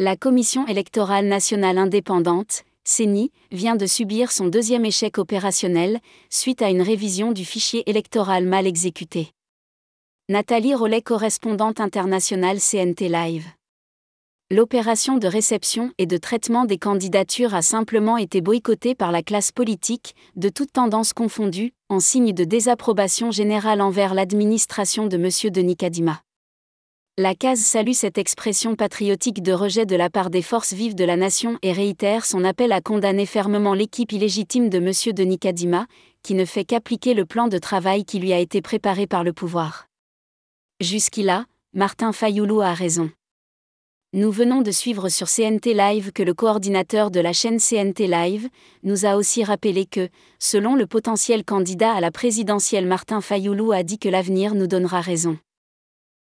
La Commission électorale nationale indépendante, CENI, vient de subir son deuxième échec opérationnel, suite à une révision du fichier électoral mal exécuté. Nathalie Rollet, correspondante internationale CNT Live. L'opération de réception et de traitement des candidatures a simplement été boycottée par la classe politique, de toutes tendances confondues, en signe de désapprobation générale envers l'administration de M. Denis Kadima. La case salue cette expression patriotique de rejet de la part des forces vives de la nation et réitère son appel à condamner fermement l'équipe illégitime de M. Denis Kadima, qui ne fait qu'appliquer le plan de travail qui lui a été préparé par le pouvoir. Jusqu'ici, Martin Fayoulou a raison. Nous venons de suivre sur CNT Live que le coordinateur de la chaîne CNT Live nous a aussi rappelé que, selon le potentiel candidat à la présidentielle Martin Fayoulou a dit que l'avenir nous donnera raison.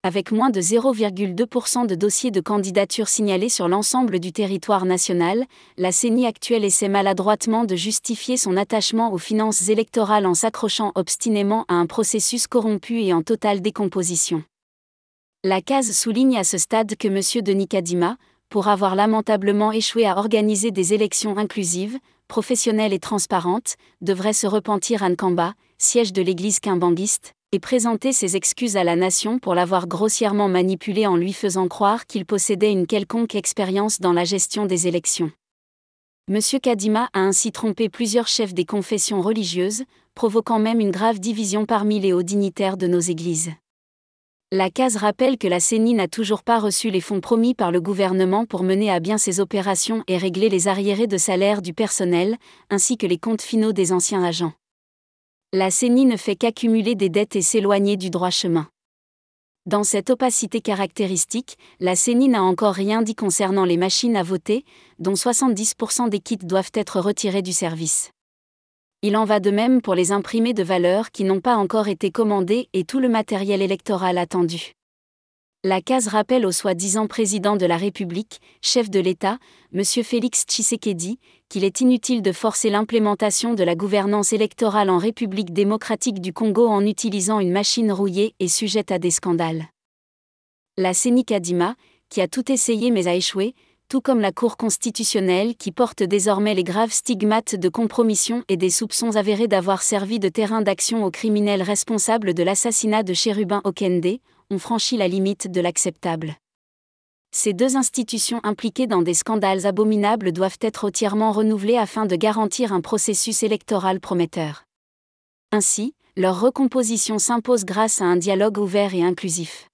Avec moins de 0,2% de dossiers de candidature signalés sur l'ensemble du territoire national, la CENI actuelle essaie maladroitement de justifier son attachement aux finances électorales en s'accrochant obstinément à un processus corrompu et en totale décomposition. La case souligne à ce stade que M. Denis Kadima, pour avoir lamentablement échoué à organiser des élections inclusives, professionnelles et transparentes, devrait se repentir à Nkamba, siège de l'église kimbanguiste, et présenter ses excuses à la nation pour l'avoir grossièrement manipulé en lui faisant croire qu'il possédait une quelconque expérience dans la gestion des élections. M. Kadima a ainsi trompé plusieurs chefs des confessions religieuses, provoquant même une grave division parmi les hauts dignitaires de nos églises. La case rappelle que la CENI n'a toujours pas reçu les fonds promis par le gouvernement pour mener à bien ses opérations et régler les arriérés de salaire du personnel, ainsi que les comptes finaux des anciens agents la CENI ne fait qu'accumuler des dettes et s'éloigner du droit chemin. Dans cette opacité caractéristique, la CENI n'a encore rien dit concernant les machines à voter, dont 70% des kits doivent être retirés du service. Il en va de même pour les imprimés de valeur qui n'ont pas encore été commandés et tout le matériel électoral attendu. La case rappelle au soi-disant président de la République, chef de l'État, M. Félix Tshisekedi, qu'il est inutile de forcer l'implémentation de la gouvernance électorale en République démocratique du Congo en utilisant une machine rouillée et sujette à des scandales. La CENI Kadima, qui a tout essayé mais a échoué, tout comme la Cour constitutionnelle qui porte désormais les graves stigmates de compromission et des soupçons avérés d'avoir servi de terrain d'action aux criminels responsables de l'assassinat de Chérubin Okende, ont franchi la limite de l'acceptable. Ces deux institutions impliquées dans des scandales abominables doivent être entièrement renouvelées afin de garantir un processus électoral prometteur. Ainsi, leur recomposition s'impose grâce à un dialogue ouvert et inclusif.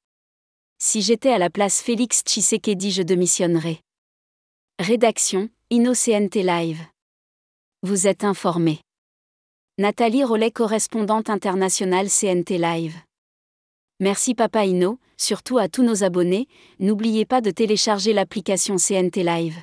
Si j'étais à la place Félix Tshisekedi, je démissionnerais. Rédaction InnoCNT Live. Vous êtes informé. Nathalie Rollet, correspondante internationale CNT Live. Merci Papa Inno, surtout à tous nos abonnés, n'oubliez pas de télécharger l'application CNT Live.